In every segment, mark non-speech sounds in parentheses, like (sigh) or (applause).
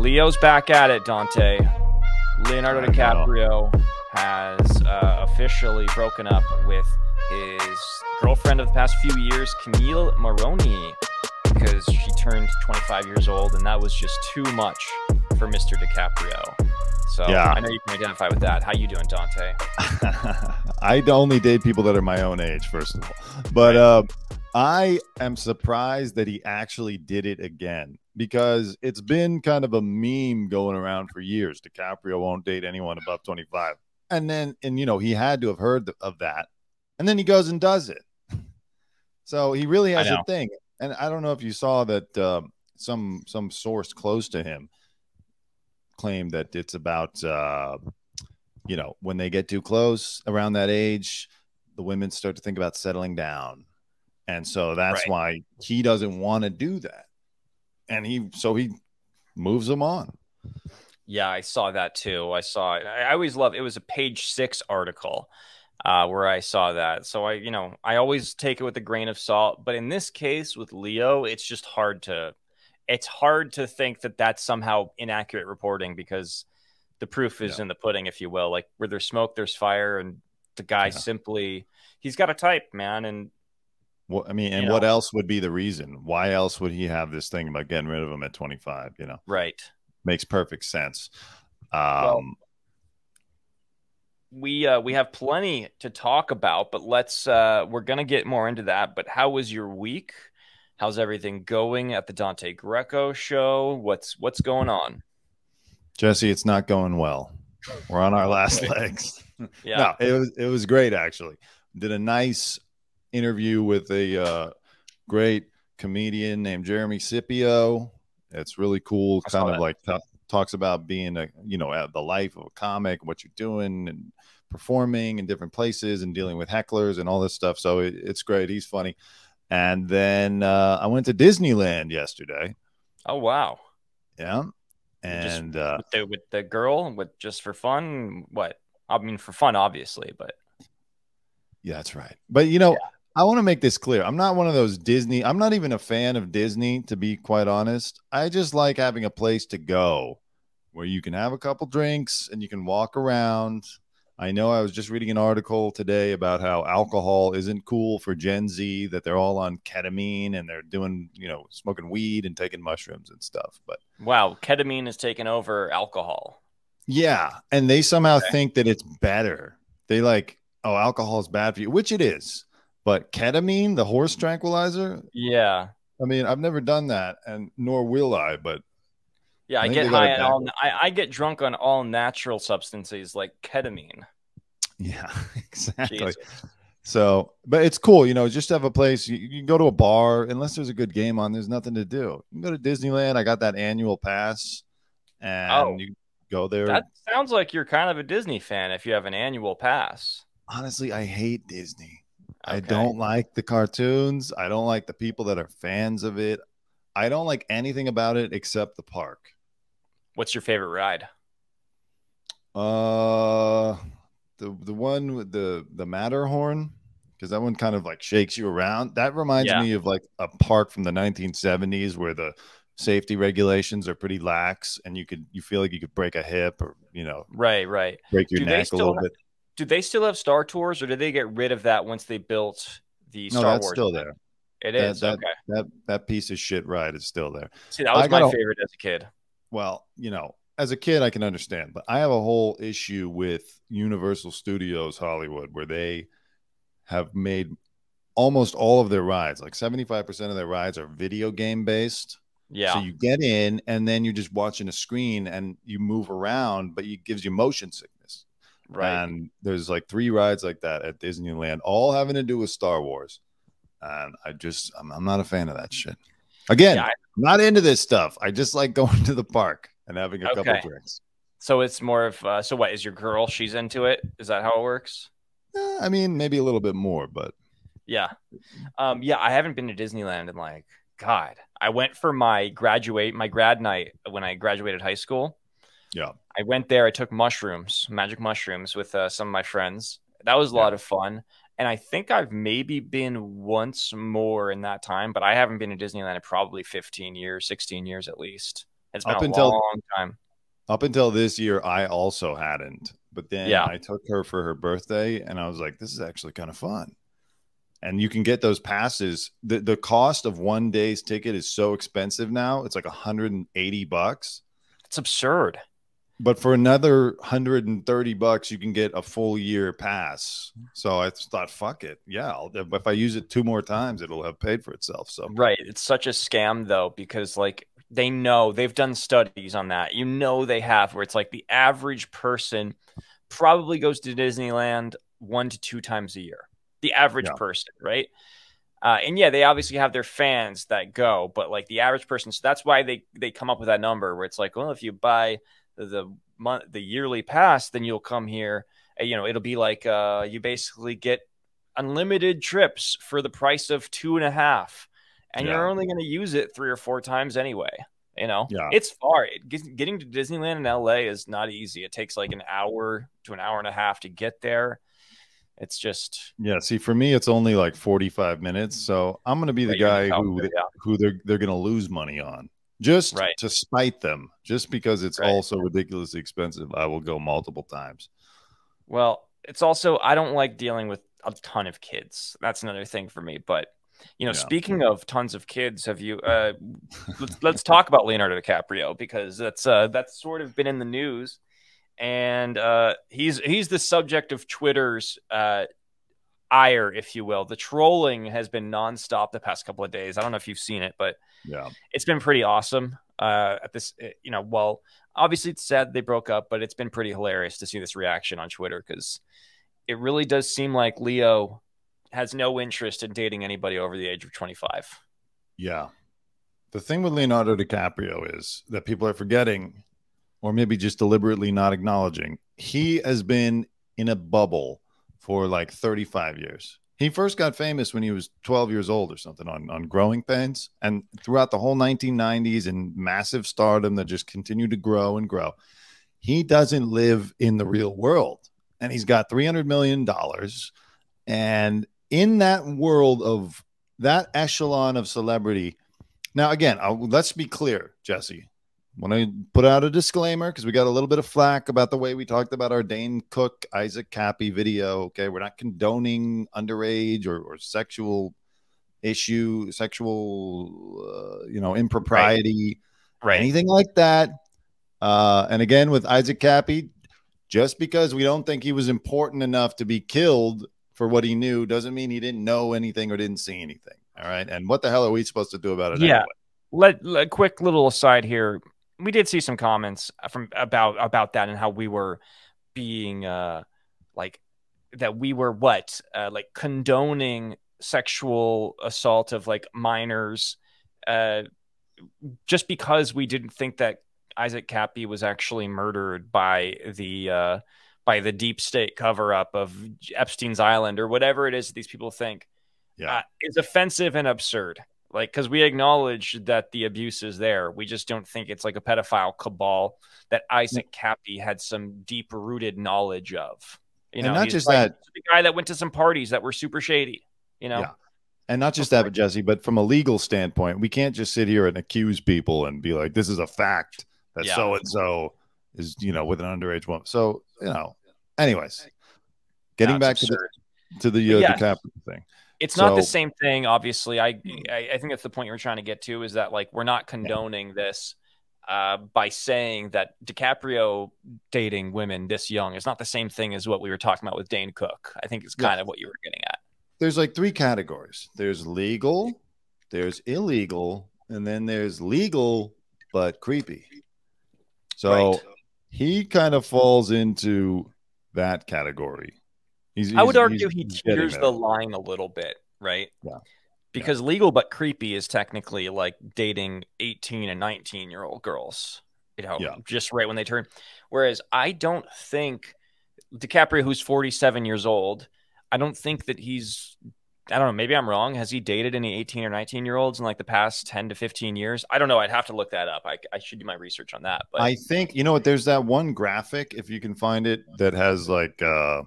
Leo's back at it, Dante. Leonardo DiCaprio has uh, officially broken up with his girlfriend of the past few years, Camila Morrone, because she turned 25 years old, and that was just too much for Mr. DiCaprio. So Yeah. I know you can identify with that. How you doing, Dante? (laughs) I only date people that are my own age, first of all. But uh, I am surprised that he actually did it again because it's been kind of a meme going around for years. DiCaprio won't date anyone above 25. And then, and you know, he had to have heard of that. And then he goes and does it. So he really has a thing. And I don't know if you saw that uh, some some source close to him claimed that it's about uh, you know, when they get too close around that age, the women start to think about settling down. And so that's Right. why he doesn't want to do that. And he, so he moves them on. Yeah, I saw that too. I saw it. I I always love it was a page six article uh, where I saw that. So I, you know, I always take it with a grain of salt. But in this case with Leo, it's just hard to, it's hard to think that that's somehow inaccurate reporting because the proof is Yeah. in the pudding, if you will. Like where there's smoke, there's fire, and the guy Yeah. simply, he's got a type, man, and What, I mean, and You what know. else would be the reason? Why else would he have this thing about getting rid of him at 25? You know, right. makes perfect sense. Um, Well, we uh, we have plenty to talk about, but let's uh, we're gonna get more into that. But how was your week? How's everything going at the Dante Greco show? What's what's going on? Jesse, it's not going well. We're on our last (laughs) legs. Yeah, No, it was it was great actually. Did a nice interview with a uh, great comedian named Jeremy Scipio. It's really cool. I Kind of like ta- talks about being a you know the life of a comic, what you're doing, and performing in different places, and dealing with hecklers and all this stuff. So it, it's great. He's funny. And then uh, I went to Disneyland yesterday. Oh wow, Yeah, and uh, with the with the girl, with just for fun. What I mean for fun, obviously, but Yeah, that's right. But you know, I want to make this clear. I'm not one of those Disney. I'm not even a fan of Disney, to be quite honest. I just like having a place to go where you can have a couple drinks and you can walk around. I know I was just reading an article today about how alcohol isn't cool for Gen Z, that they're all on ketamine and they're doing, you know, smoking weed and taking mushrooms and stuff. But wow, ketamine has taken over alcohol. yeah, and they somehow Okay. think that it's better. They like, oh, alcohol is bad for you, which it is. But ketamine, the horse tranquilizer, Yeah, I mean, I've never done that, and nor will I. But yeah. I I, get high on all. I, I get drunk on all natural substances like ketamine. yeah, (laughs) exactly. Jesus. So, but it's cool, you know, just to have a place. You, you can go to a bar, unless there's a good game on. There's nothing to do. You can go to Disneyland. I got that annual pass, and Oh. you go there. That sounds like you're kind of a Disney fan if you have an annual pass. Honestly, I hate Disney. I don't like the cartoons. I don't like the people that are fans of it. I don't like anything about it except the park. What's your favorite ride? Uh, the the one with the the Matterhorn, because that one kind of like shakes you around. That reminds Yeah. me of like a park from the 1970s where the safety regulations are pretty lax, and you could you feel like you could break a hip or you know Right, right. break your Do neck a little have- bit. Do they still have Star Tours, or did they get rid of that once they built the No, Star that's Wars? still there. It That- is that- okay. That that piece of shit ride is still there. See, that was I my got a- favorite as a kid. well, you know, as a kid, I can understand, but I have a whole issue with Universal Studios Hollywood, where they have made almost all of their rides, like 75% of their rides are video game based. Yeah, So you get in and then you're just watching a screen and you move around, but it gives you motion sickness. Right. And there's like three rides like that at Disneyland, all having to do with Star Wars. And I just, I'm, I'm not a fan of that shit. Again, Yeah, I- not into this stuff. I just like going (laughs) to the park and having a couple drinks. so it's more of uh, so. What is your girl? She's into it. Is that how it works? Eh, I mean, maybe a little bit more, but Yeah. Um, yeah, I haven't been to Disneyland in like God. I went for my graduate my grad night when I graduated high school. Yeah. I went there. I took mushrooms, magic mushrooms, with uh, some of my friends. That was a Yeah. lot of fun. And I think I've maybe been once more in that time, but I haven't been to Disneyland in probably 15 years, 16 years at least. It's been Up a until- long time. Up until this year, I also hadn't. But then Yeah. I took her for her birthday and I was like, this is actually kind of fun. And you can get those passes. The the cost of one day's ticket is so expensive now. It's like 180 bucks. It's absurd. But for another 130 bucks, you can get a full year pass. So I thought, fuck it. Yeah. I'll, if I use it two more times, it'll have paid for itself. So Right. It's such a scam though, because like they know they've done studies on that. You know they have where it's like the average person probably goes to Disneyland one to two times a year. The average Yeah. person, right? Uh, and yeah, they obviously have their fans that go, but like the average person, so that's why they they come up with that number where it's like, well, if you buy the, month the yearly pass, then you'll come here. and, You know, it'll be like uh, you basically get unlimited trips for the price of two and a half and Yeah. you're only going to use it three or four times anyway. You know, Yeah. it's far. It, getting to Disneyland in LA is not easy. It takes like an hour to an hour and a half to get there. It's just yeah, see, for me, it's only like 45 minutes. So I'm going to be the guy who yeah. who they're they're going to lose money on just Right. to spite them, just because it's Right. also ridiculously expensive. I will go multiple times. well, it's also I don't like dealing with a ton of kids. That's another thing for me. But you know, Yeah. speaking of tons of kids, have you? Uh, let's let's talk about Leonardo DiCaprio because that's uh, that's sort of been in the news, and uh, he's he's the subject of Twitter's uh, ire, if you will. The trolling has been nonstop the past couple of days. I don't know if you've seen it, but Yeah, it's been pretty awesome. Uh, at this, uh, you know, well, obviously it's sad they broke up, but it's been pretty hilarious to see this reaction on Twitter because it really does seem like Leo has no interest in dating anybody over the age of 25. yeah. The thing with Leonardo DiCaprio is that people are forgetting, or maybe just deliberately not acknowledging, he has been in a bubble for like 35 years. He first got famous when he was 12 years old or something on, on Growing Pains. And throughout the whole 1990s and massive stardom that just continued to grow and grow, he doesn't live in the real world. And he's got $300 million. And in that world of that echelon of celebrity, now again, I'll, let's be clear, Jesse. When to put out a disclaimer, because we got a little bit of flack about the way we talked about our Dane Cook, Isaac Kappy video. Okay, we're not condoning underage or, or sexual issue, sexual, uh, you know, impropriety, right? anything like that. Uh, and again, with Isaac Kappy, just because we don't think he was important enough to be killed for what he knew doesn't mean he didn't know anything or didn't see anything. All right. And what the hell are we supposed to do about it? Yeah. Anyway? Let, let quick little aside here. We did see some comments from about about that and how we were being uh like that we were what uh, like condoning sexual assault of like minors uh just because we didn't think that Isaac Kappy was actually murdered by the uh by the deep state cover up of Epstein's Island or whatever it is that these people think Yeah. uh, is offensive and absurd. Like, because we acknowledge that the abuse is there, we just don't think it's like a pedophile cabal that Isaac Kappy had some deep rooted knowledge of. You And know, not he's just like that- the guy that went to some parties that were super shady. You know, Yeah. And not just that, but Jesse, but from a legal standpoint, we can't just sit here and accuse people and be like, this is a fact that Yeah. so and so is, you know, with an underage woman. So, you know, anyways, getting No, back it's to the, absurd. to the, uh, Yeah. DiCaprio thing. It's not the same thing. Obviously, I, I I think that's the point you're trying to get to is that like we're not condoning this. Uh, by saying that DiCaprio dating women this young is not the same thing as what we were talking about with Dane Cook. I think it's Yeah. kind of what you were getting at. There's like three categories there's legal, there's illegal, and then there's legal but creepy. So Right. he kind of falls into that category. He's, I would he's- argue he's- he teeters the line a little bit, right? Yeah. Because legal but creepy is technically like dating 18 and 19 year old girls, you know, Yeah. just right when they turn. Whereas I don't think DiCaprio, who's 47 years old, I don't think that he's, I don't know, maybe I'm wrong. Has he dated any 18 or 19 year olds in like the past 10 to 15 years? I don't know. I'd have to look that up. I, I should do my research on that. But I think you know what. There's that one graphic if you can find it that has like uh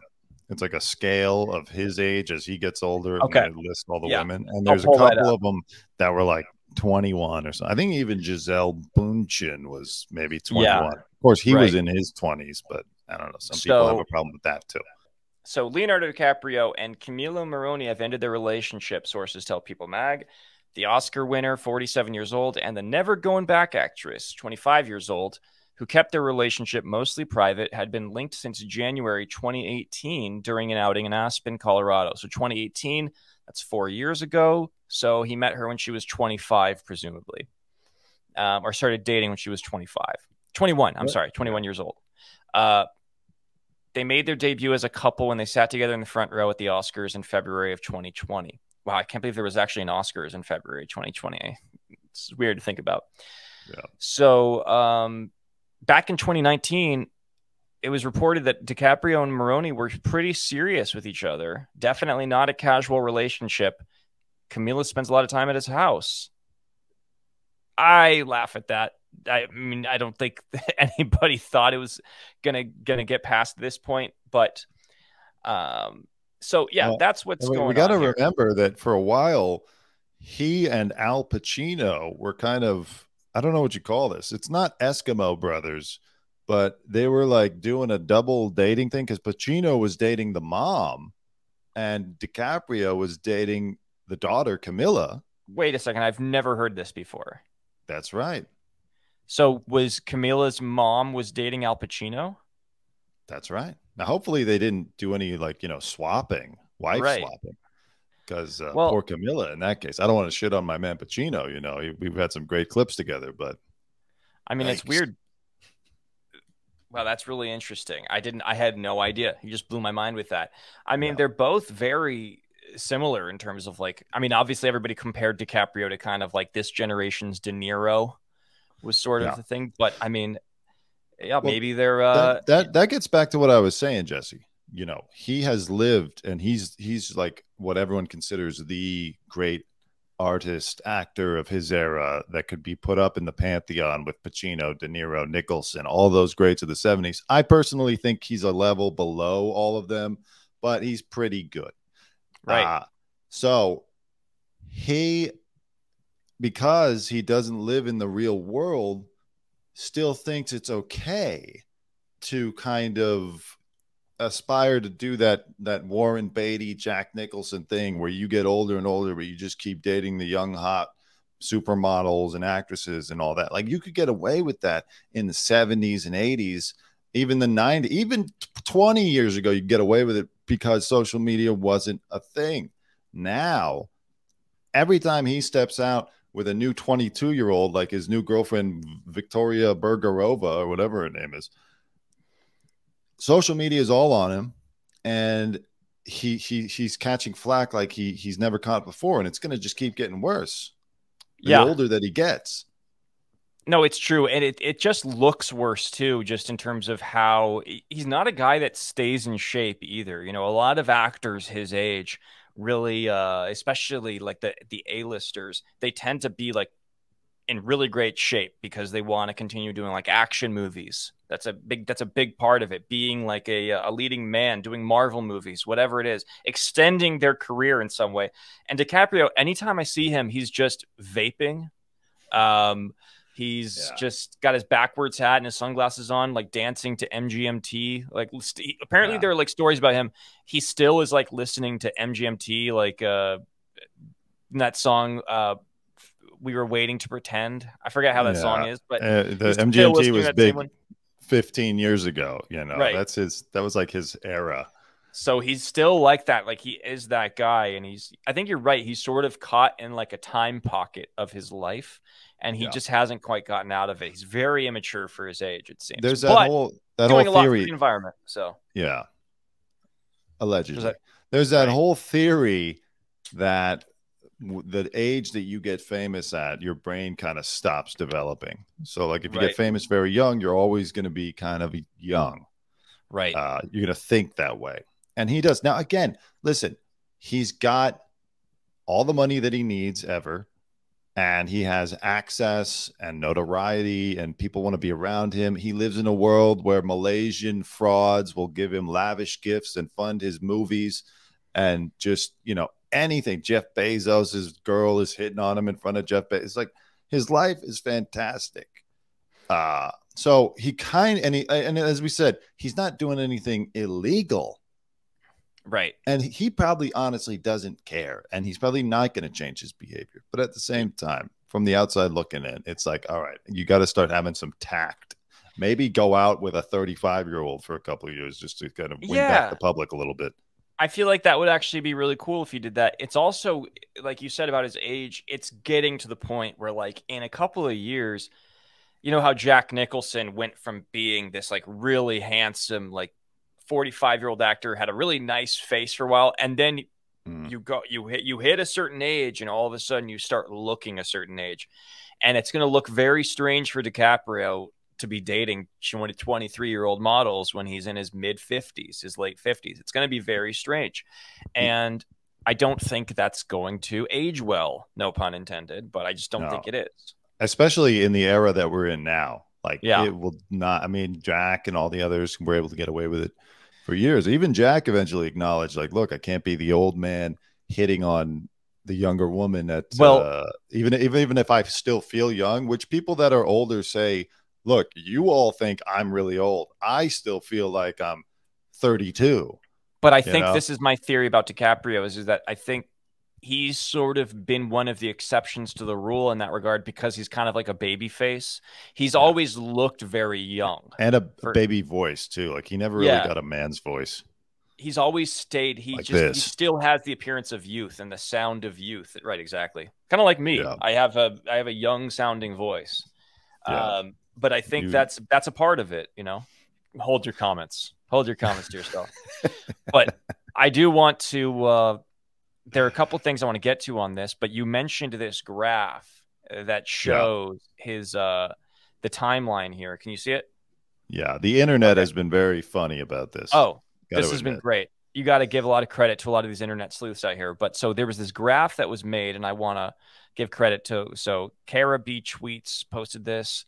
it's like a scale of his age as he gets older. Okay. and it lists all the Yeah. women, and there's a couple of them that were like 21 or something. I think even Gisele Bündchen was maybe 21. Yeah. Of course, he right. was in his 20s, but I don't know. Some so, people have a problem with that too. So Leonardo DiCaprio and Camila Morrone have ended their relationship, sources tell People Mag. The Oscar winner, 47 years old, and the never going back actress, 25 years old, who kept their relationship mostly private, had been linked since January 2018 during an outing in Aspen, Colorado. So 2018, that's four years ago. So he met her when she was 25, presumably, um, or started dating when she was 25, 21. I'm sorry, 21 years old. Uh, they made their debut as a couple when they sat together in the front row at the Oscars in February of 2020. Wow, I can't believe there was actually an Oscars in February 2020. It's weird to think about. Yeah. So, um, back in 2019, it was reported that DiCaprio and Morrone were pretty serious with each other. Definitely not a casual relationship. Camila spends a lot of time at his house. I laugh at that. I mean, I don't think (laughs) anybody thought it was gonna gonna get past this point, but um, so yeah, well, that's what's I mean, going. We got to remember that for a while, he and Al Pacino were kind of I don't know what you call this. It's not Eskimo brothers, but they were like doing a double dating thing because Pacino was dating the mom, and DiCaprio was dating the daughter Camilla. Wait a second, I've never heard this before. That's right. So was Camilla's mom was dating Al Pacino? That's right. Now, hopefully, they didn't do any like you know swapping, wife right. swapping, because uh, well, poor Camila in that case. I don't want to shit on my man Pacino. You know, we've had some great clips together, but I mean, it's weird. Well, that's really interesting. I didn't. I had no idea. You just blew my mind with that. I mean, yeah. they're both very similar in terms of like. I mean, obviously, everybody compared DiCaprio to kind of like this generation's De Niro was sort of yeah. the thing. But I mean, yeah, well, maybe they're uh, that, that that gets back to what I was saying, Jesse. You know, he has lived, and he's he's like what everyone considers the great artist actor of his era that could be put up in the pantheon with Pacino, De Niro, Nicholson, all those greats of the 70s. I personally think he's a level below all of them, but he's pretty good. Right. Uh, so he because he doesn't live in the real world, still thinks it's okay to kind of aspire to do that that Warren Beatty, Jack Nicholson thing where you get older and older, but you just keep dating the young hot supermodels and actresses and all that. Like you could get away with that in the 70s and 80s, even the 90s, even 20 years ago, you get away with it because social media wasn't a thing. Now, every time he steps out with a new 22 year old, like his new girlfriend, Victoria Bergerova, or whatever her name is. Social media is all on him, and he he he's catching flack like he he's never caught before, and it's going to just keep getting worse. The yeah. older that he gets. No, it's true, and it it just looks worse too, just in terms of how he's not a guy that stays in shape either. You know, a lot of actors his age really uh especially like the the A-listers, they tend to be like in really great shape because they want to continue doing like action movies. That's a big that's a big part of it. Being like a a leading man, doing Marvel movies, whatever it is, extending their career in some way. And DiCaprio, anytime I see him, he's just vaping. Um He's yeah. just got his backwards hat and his sunglasses on, like dancing to MGMT. Like apparently yeah. there are like stories about him. He still is like listening to MGMT, like uh, that song. Uh, we were waiting to pretend. I forget how that yeah. song is, but uh, the MGMT was big 15 years ago. You know, right. that's his. That was like his era. So he's still like that. Like he is that guy. And he's, I think you're right. He's sort of caught in like a time pocket of his life and he yeah. just hasn't quite gotten out of it. He's very immature for his age, it seems. There's that but whole, that whole theory. The environment. So, yeah. Allegedly. That, There's that right. whole theory that the age that you get famous at, your brain kind of stops developing. So, like if you right. get famous very young, you're always going to be kind of young. Right. Uh, you're going to think that way and he does. Now, again, listen, he's got all the money that he needs ever, and he has access and notoriety, and people want to be around him. He lives in a world where Malaysian frauds will give him lavish gifts and fund his movies, and just, you know, anything. Jeff Bezos' girl is hitting on him in front of Jeff Bezos. It's like his life is fantastic. Uh, so he kind and he and as we said, he's not doing anything illegal. Right. And he probably honestly doesn't care. And he's probably not going to change his behavior. But at the same time, from the outside looking in, it's like, all right, you got to start having some tact. Maybe go out with a 35 year old for a couple of years just to kind of win Yeah. back the public a little bit. I feel like that would actually be really cool if you did that. It's also like you said about his age, it's getting to the point where like in a couple of years, you know how Jack Nicholson went from being this like really handsome like 45-year-old actor had a really nice face for a while and then Mm. you go you hit you hit a certain age and all of a sudden you start looking a certain age. And it's going to look very strange for DiCaprio to be dating 23 year old models when he's in his mid 50s, his late 50s. It's going to be very strange. And I don't think that's going to age well, no pun intended, but I just don't No. think it is. Especially in the era that we're in now. Like, Yeah. it will not. I mean, Jack and all the others were able to get away with it for years. Even Jack eventually acknowledged, like, look, I can't be the old man hitting on the younger woman at Well- uh, even even even if I still feel young, which people that are older say, look, you all think I'm really old. I still feel like I'm 32. But I think know? this is my theory about DiCaprio is, is that I think he's sort of been one of the exceptions to the rule in that regard because he's kind of like a baby face. He's Yeah. always looked very young. And a For- baby voice too. Like he never really Yeah. got a man's voice. He's always stayed. He Like just he still has the appearance of youth and the sound of youth. Right, exactly. Kind of like me. Yeah. I have a I have a young sounding voice. Yeah. Um, but I think You- that's that's a part of it. You know, hold your comments. Hold your comments to yourself. but (laughs) I do want to. Uh, there are a couple things I want to get to on this, but you mentioned this graph that shows his uh, the timeline here. Can you see it? Yeah, the internet has been very funny about this. Oh, Gotta this has been great. You got to give a lot of credit to a lot of these internet sleuths out here. But so there was this graph that was made, and I want to give credit to. So Kara B tweets posted this,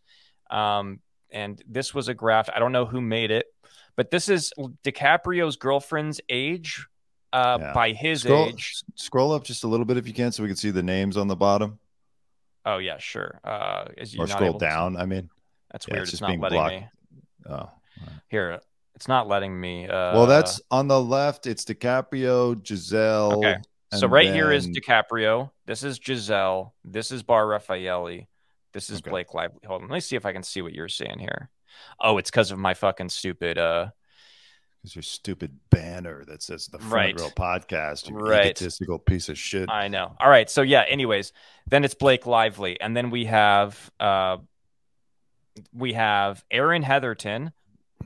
um, and this was a graph. I don't know who made it, but this is DiCaprio's girlfriend's age uh, Yeah. by his Scroll, age. scroll up just a little bit if you can, so we can see the names on the bottom, Oh yeah, sure. Uh, or not scroll down. I mean, That's Yeah, weird. it's It's, just not being letting blocked. me. oh, Here, it's not letting me. Uh, well, that's on the left. It's DiCaprio, Gisele. Okay. So right here is then- DiCaprio. This is Gisele. This is Bar Refaeli. This is Okay. Blake Lively. Hold on. Let me see if I can see what you're seeing here. Oh, it's because of my fucking stupid. Uh, It's your stupid banner that says the Front Right. Rowe Podcast. You Right. egotistical piece of shit. I know. All right. So yeah. Anyways, then it's Blake Lively, and then we have uh, we have Erin Heatherton,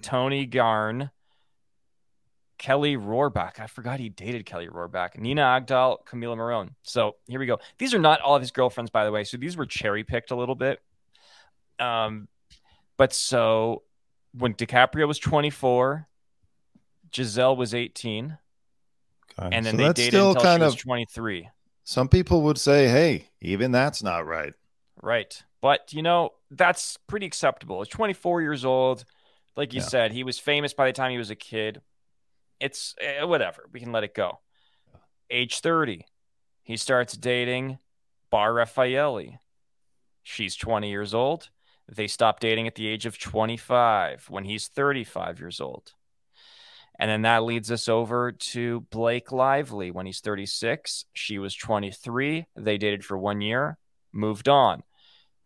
Toni Garrn, Kelly Rohrbach. I forgot he dated Kelly Rohrbach. Nina Agdal, Camila Morrone. So here we go. These are not all of his girlfriends, by the way. So these were cherry picked a little bit. Um, but so when DiCaprio was 24, Gisele was 18, Okay. and then So they that's dated still until kind she was of. 23. Some people would say, "Hey, even that's not right." Right. But, you know, that's pretty acceptable. He's 24 years old. Like you Yeah. said, he was famous by the time he was a kid. It's eh, whatever. We can let it go. Age 30, he starts dating Bar Refaeli. She's 20 years old. They stop dating at the age of 25 when he's 35 years old. And then that leads us over to Blake Lively when he's 36. She was 23. They dated for one year, moved on.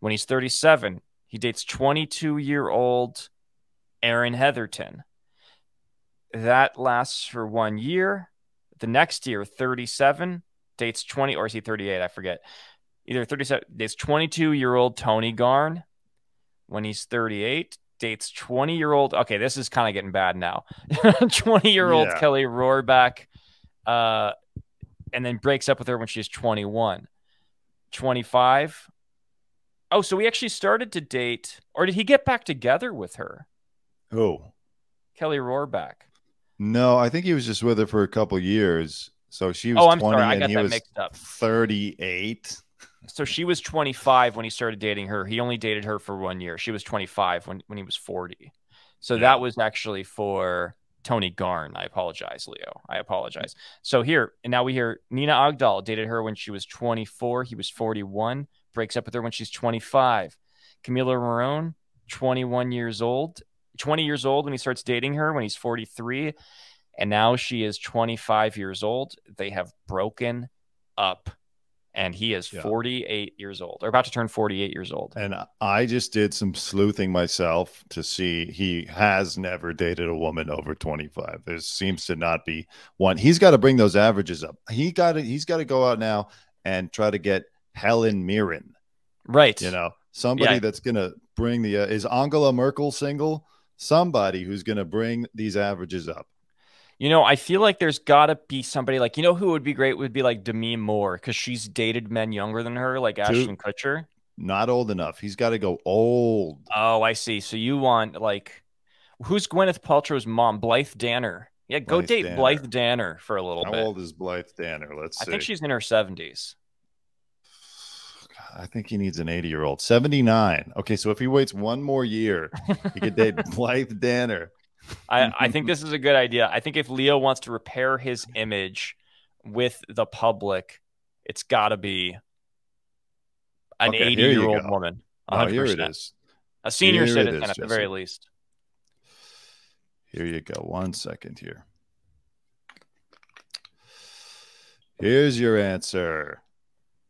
When he's 37, he dates 22 year old Erin Heatherton. That lasts for one year. The next year, 37, dates 20, or is he 38? I forget. Either 37, dates 22 year old Toni Garrn. When he's 38, dates 20 year old. Okay, this is kind of getting bad now. (laughs) 20 year old Yeah. Kelly Rohrbach. Uh, and then breaks up with her when she's 21. 25. Oh, so he actually started to date, or did he get back together with her? Oh Kelly Rohrbach. No, I think he was just with her for a couple years. So she was Oh, I'm 20 sorry. I and got he that was mixed up. 38. So she was 25 when he started dating her. He only dated her for one year. She was 25 when, when he was 40. So Yeah. that was actually for Toni Garrn. I apologize, Leo. I apologize. So here, and now we hear Nina Agdal dated her when she was 24. He was 41. Breaks up with her when she's 25. Camila Morrone, 21 years old. 20 years old when he starts dating her when he's 43. And now she is 25 years old. They have broken up and he is Yeah. 48 years old or about to turn 48 years old. And I just did some sleuthing myself to see he has never dated a woman over 25. There seems to not be one. He's got to bring those averages up. He got to he's got to go out now and try to get Helen Mirren, Right. you know, somebody Yeah. that's going to bring the uh, is Angela Merkel single? Somebody who's going to bring these averages up. You know, I feel like there's got to be somebody like, you know, who would be great would be like Demi Moore because she's dated men younger than her, like Ashton Kutcher. Not old enough. He's got to go old. Oh, I see. So you want like, who's Gwyneth Paltrow's mom? Blythe Danner. Yeah, go Blythe date Danner. Blythe Danner for a little How bit. How old is Blythe Danner? Let's see. I think she's in her 70s. I think he needs an 80 year old. 79. Okay, so if he waits one more year, he could date (laughs) Blythe Danner. I, I think this is a good idea. I think if Leo wants to repair his image with the public, it's got to be an Okay, 80 here you year old go. woman. Oh, here it is. A senior Here citizen is, at the very least. Here you go. One second here. Here's your answer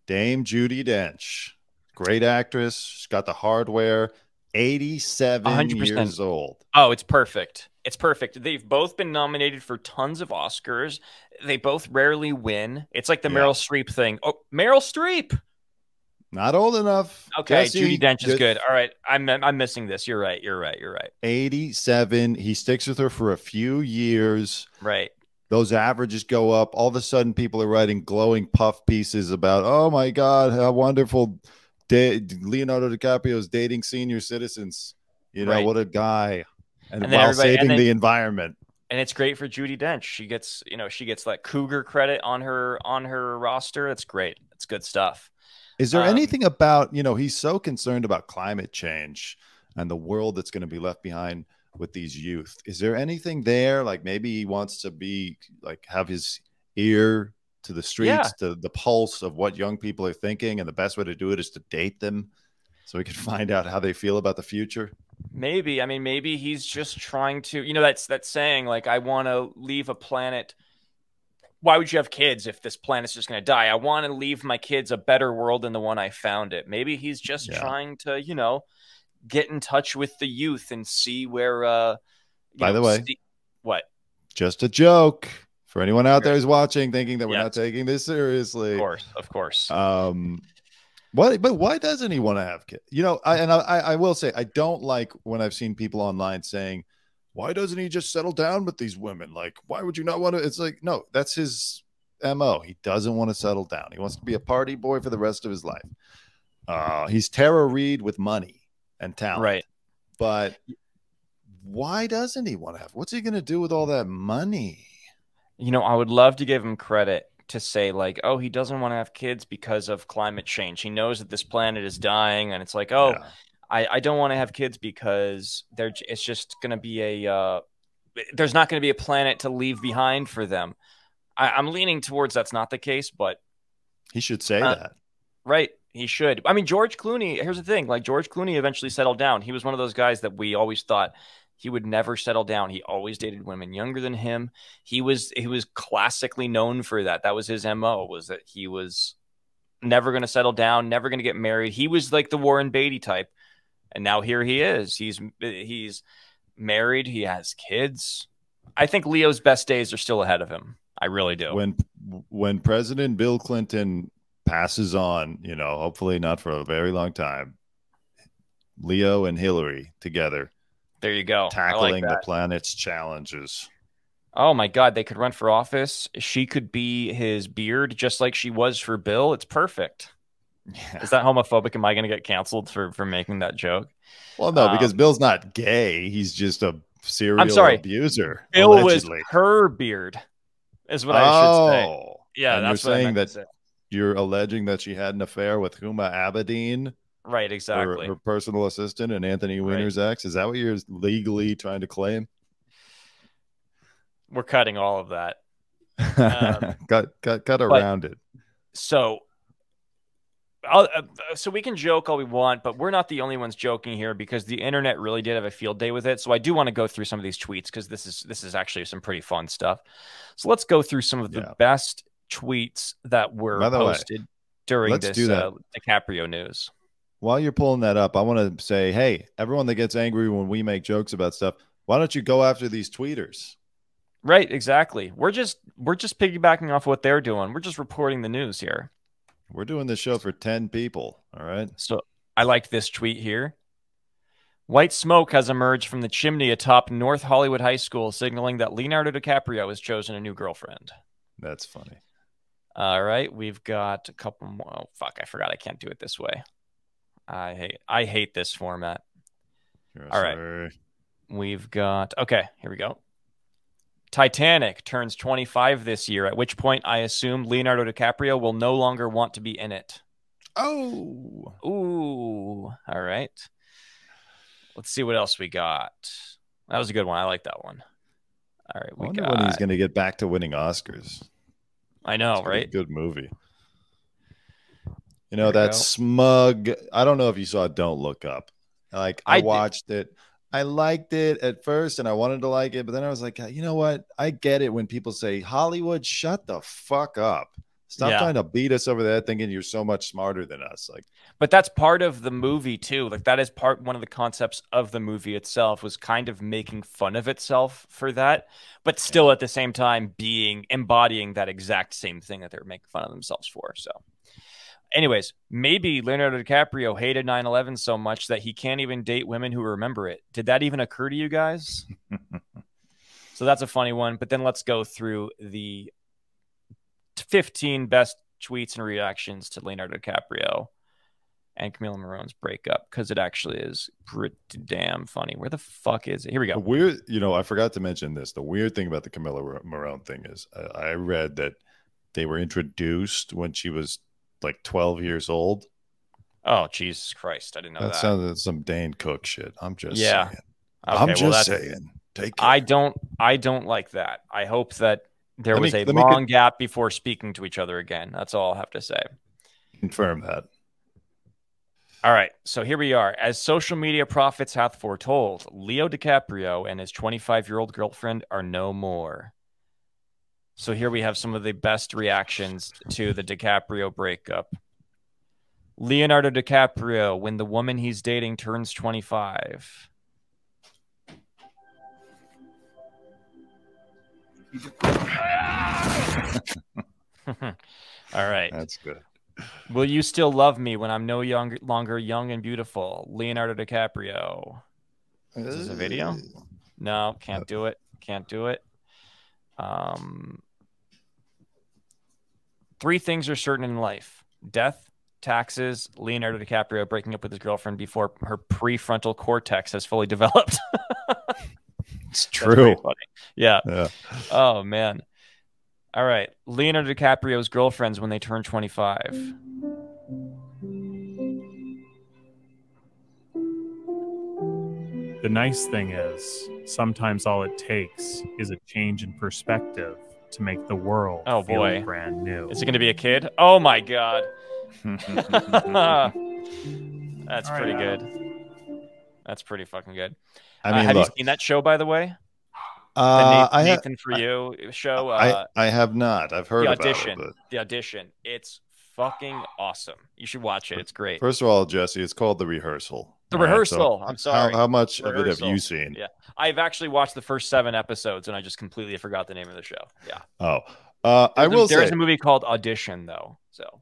Dame Judi Dench. Great actress. She's got the hardware. 87 100%. years old. Oh, it's perfect. It's perfect. They've both been nominated for tons of Oscars. They both rarely win. It's like the Yeah. Meryl Streep thing. Oh, Meryl Streep. Not old enough. Okay, Jesse, Judi Dench is good- good. All right, I'm I'm missing this. You're right. You're right. You're right. 87. He sticks with her for a few years. Right. Those averages go up. All of a sudden, people are writing glowing puff pieces about, oh my God, how wonderful da- Leonardo DiCaprio is dating senior citizens. You know, Right. what a guy. And, And while everybody- and saving then- the environment. And it's great for Judi Dench. She gets, you know, she gets that cougar credit on her on her roster. That's great. That's good stuff. Is there Um, anything about, you know, he's so concerned about climate change and the world that's going to be left behind with these youth. Is there anything there? Like maybe he wants to be like have his ear to the streets, to the pulse of what young people are thinking, and the best way to do it is to date them so we can (laughs) find out how they feel about the future. Maybe. I mean, maybe he's just trying to, you know, that's that saying like I want to leave a planet. Why would you have kids if this planet's just going to die? I want to leave my kids a better world than the one I found it. Maybe he's just Yeah. trying to, you know, get in touch with the youth and see where uh By the way- see- what? Just a joke for anyone out there who's watching, thinking that we're Yes. not taking this seriously. Of course, of course. Um, what? But why doesn't he want to have kids? You know, I and I, I will say I don't like when I've seen people online saying, "Why doesn't he just settle down with these women? Like, why would you not want to?" It's like, no, that's his mo. He doesn't want to settle down. He wants to be a party boy for the rest of his life. Uh, he's Tara Reid with money and talent, right. But why doesn't he want to have? What's he going to do with all that money? You know, I would love to give him credit to say like, oh, he doesn't want to have kids because of climate change. He knows that this planet is dying, and it's like, oh, Yeah. I, I don't want to have kids because they're it's just going to be a uh, there's not going to be a planet to leave behind for them. I, I'm leaning towards that's not the case, but he should say Uh, that. right, he should. I mean, George Clooney. Here's the thing: like George Clooney eventually settled down. He was one of those guys that we always thought he would never settle down. He always dated women younger than him. He was he was classically known for that. That was his mo. Was that he was never going to settle down, never going to get married. He was like the Warren Beatty type, and now here he is. He's he's married. He has kids. I think Leo's best days are still ahead of him. I really do. when when President Bill Clinton passes on, you know, hopefully not for a very long time, Leo and Hillary together there you go. I like tackling the planet's challenges. Oh my God, they could run for office. She could be his beard, just like she was for Bill. It's perfect. Yeah. Is that homophobic? Am I going to get canceled for for making that joke? Well, no, because Um, Bill's not gay. He's just a serial I'm sorry. abuser. Bill allegedly. was her beard, is what I should say. Oh, Yeah, and that's you're what I saying that say. You're alleging that she had an affair with Huma Abedin, Right, exactly. her personal assistant, and Anthony Right. Weiner's ex. Is that what you're legally trying to claim? We're cutting all of that. (laughs) Um, cut cut cut around it. So, I'll, uh, so we can joke all we want, but we're not the only ones joking here because the internet really did have a field day with it. So I do want to go through some of these tweets because this is this is actually some pretty fun stuff. So let's go through some of the Yeah. best tweets that were the way, posted during this do that. uh, DiCaprio news. While you're pulling that up, I want to say, hey, everyone that gets angry when we make jokes about stuff, why don't you go after these tweeters? Right, exactly. We're just we're just piggybacking off what they're doing. We're just reporting the news here. We're doing this show for 10 people. All right. So I like this tweet here. White smoke has emerged from the chimney atop North Hollywood High School, signaling that Leonardo DiCaprio has chosen a new girlfriend. That's funny. All right, we've got a couple more. Oh fuck, I forgot I can't do it this way. I hate I hate this format. You're All right. sorry. We've got okay, here we go. Titanic turns 25 this year, at which point I assume Leonardo DiCaprio will no longer want to be in it. Oh, Ooh, all right. Let's see what else we got. That was a good one. I like that one. All right, I we wonder got. when he's going to get back to winning Oscars. I know, It's gonna a right? Good movie. You know Here that go. smug. I don't know if you saw Don't Look Up. Like I, I did. watched it. I liked it at first, and I wanted to like it, but then I was like, you know what? I get it when people say Hollywood, shut the fuck up. Stop Yeah. trying to beat us over head, thinking you're so much smarter than us. Like, But that's part of the movie too. Like that is part one of the concepts of the movie itself was kind of making fun of itself for that, but still at the same time being embodying that exact same thing that they're making fun of themselves for. So anyways, maybe Leonardo DiCaprio hated 9/11 so much that he can't even date women who remember it. Did that even occur to you guys? (laughs) so that's a funny one, but then let's go through the 15 best tweets and reactions to Leonardo DiCaprio and Camila Morrone's breakup because it actually is pretty damn funny. Where the fuck is it? Here we the go. weird, you know, I forgot to mention this. The weird thing about the Camilla Marone thing is, uh, I read that they were introduced when she was like 12 years old. Oh Jesus Christ! I didn't know that that. sounded like some Dane Cook shit. I'm just Yeah. saying. Okay, I'm well, just saying. Take I don't. I don't like that. I hope that there Let was me- a let me con- long gap before speaking to each other again. That's all I'll have to say. confirm that. All right, so here we are. As social media prophets hath foretold, Leo DiCaprio and his 25 year old girlfriend are no more. So here we have some of the best reactions to the DiCaprio breakup. Leonardo DiCaprio, when the woman he's dating turns 25. (laughs) All right. That's good. Will you still love me when I'm no young, longer young and beautiful? Leonardo DiCaprio. This is this a video? No, can't do it. Can't do it. Um, three things are certain in life: death, taxes, Leonardo DiCaprio breaking up with his girlfriend before her prefrontal cortex has fully (laughs) developed. It's true. funny. Yeah. Yeah. Oh man. All right. Leonardo DiCaprio's girlfriends when they turn 25. The nice thing is, sometimes all it takes is a change in perspective to make the world Oh, feel boy. brand new. Is it going to be a kid? Oh my god. (laughs) (laughs) That's All right, pretty Adam. good. That's pretty fucking good. I Uh, mean, have look, you seen that show, by the way? The uh, Nathan, I, ha- Nathan for You show, uh, I, I have not. I've heard the about audition. it. The audition. It's fucking awesome. You should watch it. It's great. First of all, Jesse, it's called the rehearsal. The right, so rehearsal. I'm sorry. how much of it have you seen? Yeah. I've actually watched the first seven episodes, and I just completely forgot the name of the show. Yeah. Oh, uh, I will There's say a movie called Audition, though. So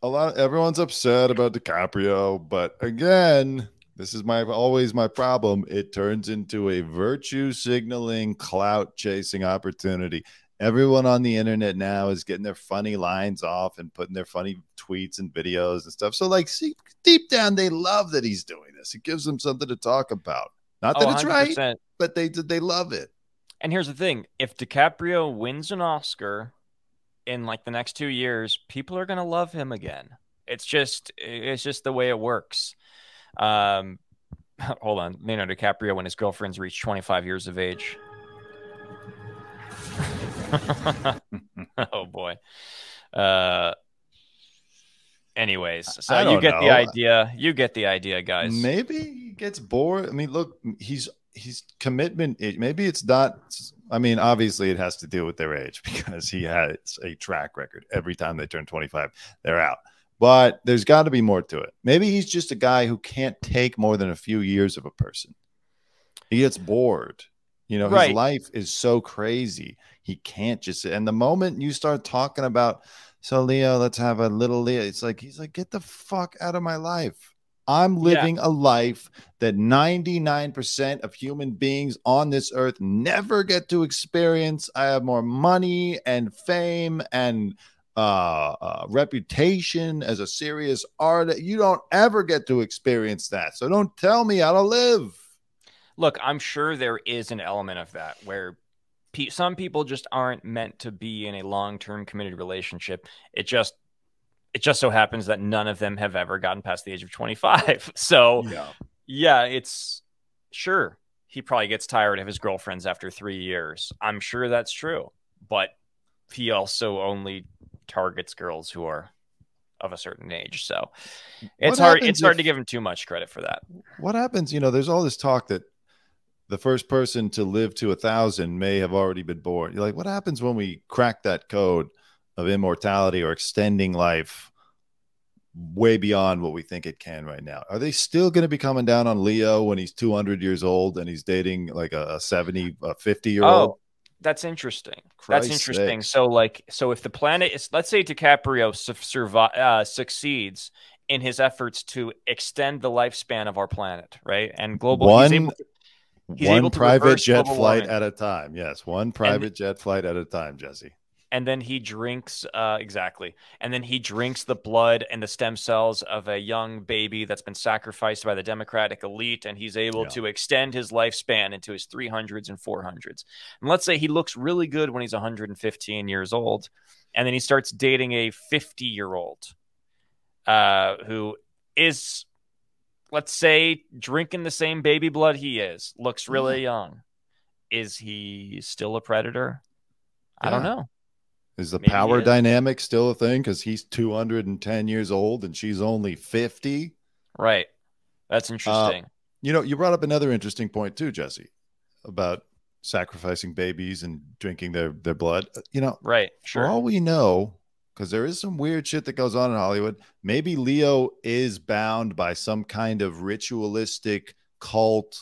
a lot. Everyone's upset about DiCaprio, but again, this is my always my problem. It turns into a virtue signaling, clout chasing opportunity. Everyone on the internet now is getting their funny lines off and putting their funny tweets and videos and stuff. So, like, see, deep down, they love that he's doing this. It gives them something to talk about. Not that Oh, it's right, but they they love it. And here's the thing: if DiCaprio wins an Oscar in like the next two years, people are gonna love him again. It's just it's just the way it works. Um, (laughs) hold on, Leonardo DiCaprio when his girlfriend's reached 25 years of age. (laughs) oh boy. Uh anyways, so you get the idea. You get the idea, guys. Maybe he gets bored. I mean, look, he's he's commitment. it- Maybe it's not. I mean, obviously, it has to do with their age (laughs) because he has a track record. Every time they turn 25, they're out. But there's got to be more to it. Maybe he's just a guy who can't take more than a few years of a person. He gets bored. You know, Right. his life is so crazy. He can't just. And the moment you start talking about, so Leo, let's have a little Leo. It's like he's like, get the fuck out of my life. I'm Yeah. living a life that 99% of human beings on this earth never get to experience. I have more money and fame and uh, uh, reputation as a serious artist. You don't ever get to experience that. So don't tell me how to live. Look, I'm sure there is an element of that where pe- some people just aren't meant to be in a long-term committed relationship. It just it just so happens that none of them have ever gotten past the age of 25. (laughs) So, Yeah. yeah, it's sure he probably gets tired of his girlfriends after 3 years. I'm sure that's true. But he also only targets girls who are of a certain age. So, it's What hard it's hard to give him too much credit for that. What happens? You know, there's all this talk that the first person to live to a thousand may have already been born. You're like, what happens when we crack that code of immortality or extending life way beyond what we think it can right now? Are they still going to be coming down on Leo when he's 200 years old and he's dating like a, a 70, a 50 year old? Oh, that's interesting. That's interesting. sakes. So, like, so if the planet is, let's say DiCaprio su- survive, uh, succeeds in his efforts to extend the lifespan of our planet, right? And global, One- he's able to, he's one able to private jet flight warming. at a time. Yes, one private jet flight at a time, Jesse. And then he drinks, uh, exactly, and then he drinks the blood and the stem cells of a young baby that's been sacrificed by the Democratic elite, and he's able Yeah. to extend his lifespan into his 300s and 400s. And let's say he looks really good when he's 115 years old, and then he starts dating a 50 year old uh, who is, let's say, drinking the same baby blood he is, looks really young. Is he still a predator? I don't know. Is the Maybe power is. dynamic still a thing? Because he's 210 years old and she's only 50. Right. That's interesting. You know, you brought up another interesting point too, Jesse, about sacrificing babies and drinking their their blood. Uh, You know, right. for Sure. all we know, because there is some weird shit that goes on in Hollywood. Maybe Leo is bound by some kind of ritualistic cult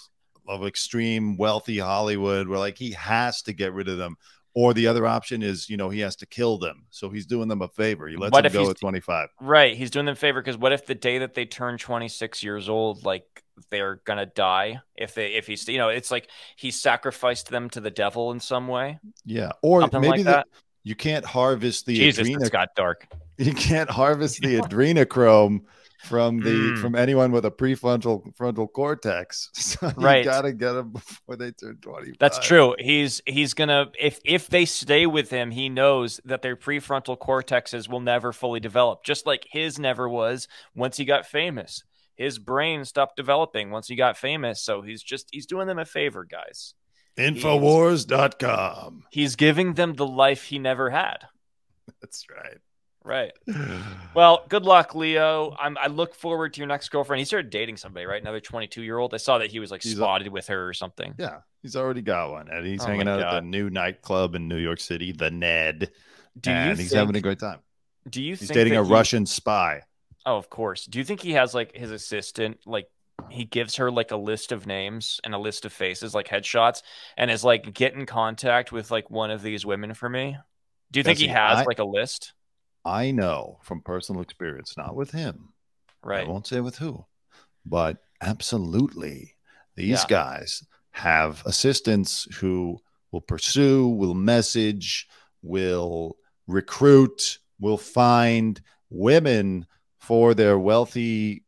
of extreme wealthy Hollywood, where like he has to get rid of them. Or the other option is, you know, he has to kill them. So he's doing them a favor. He lets What them go at 25. Right. He's doing them a favor because what if the day that they turn 26 years old, like they're gonna die if they if he's you know it's like he sacrificed them to the devil in some way. Yeah. Or Something maybe like the, that. you can't harvest the Jesus, it's got dark. (laughs) you can't harvest the (laughs) adrenochrome from the Mm. from anyone with a prefrontal frontal cortex. (laughs) So Right. you gotta get them before they turn 25. That's true. He's he's gonna if if they stay with him, he knows that their prefrontal cortexes will never fully develop, just like his never was once he got famous. His brain stopped developing once he got famous, so he's just he's doing them a favor, guys. Infowars.com. He's giving them the life he never had. (laughs) That's right. Right. (sighs) Well, good luck, Leo. I'm, I look forward to your next girlfriend. He started dating somebody, right? Another 22 year old. I saw that he was like He's a- spotted with her or something. yeah, he's already got one. And he's Oh hanging out at the new nightclub in New York City, the Ned. Do you and think, he's having a great time. do you He's think dating a he- Russian spy. Oh, of course. Do you think he has like his assistant, like he gives her like a list of names and a list of faces, like headshots, and is like, get in contact with like one of these women for me? Do you think he Jesse, has I- like a list? I know from personal experience, not with him. Right. I won't say with who, but absolutely. These Yeah. guys have assistants who will pursue, will message, will recruit, will find women for their wealthy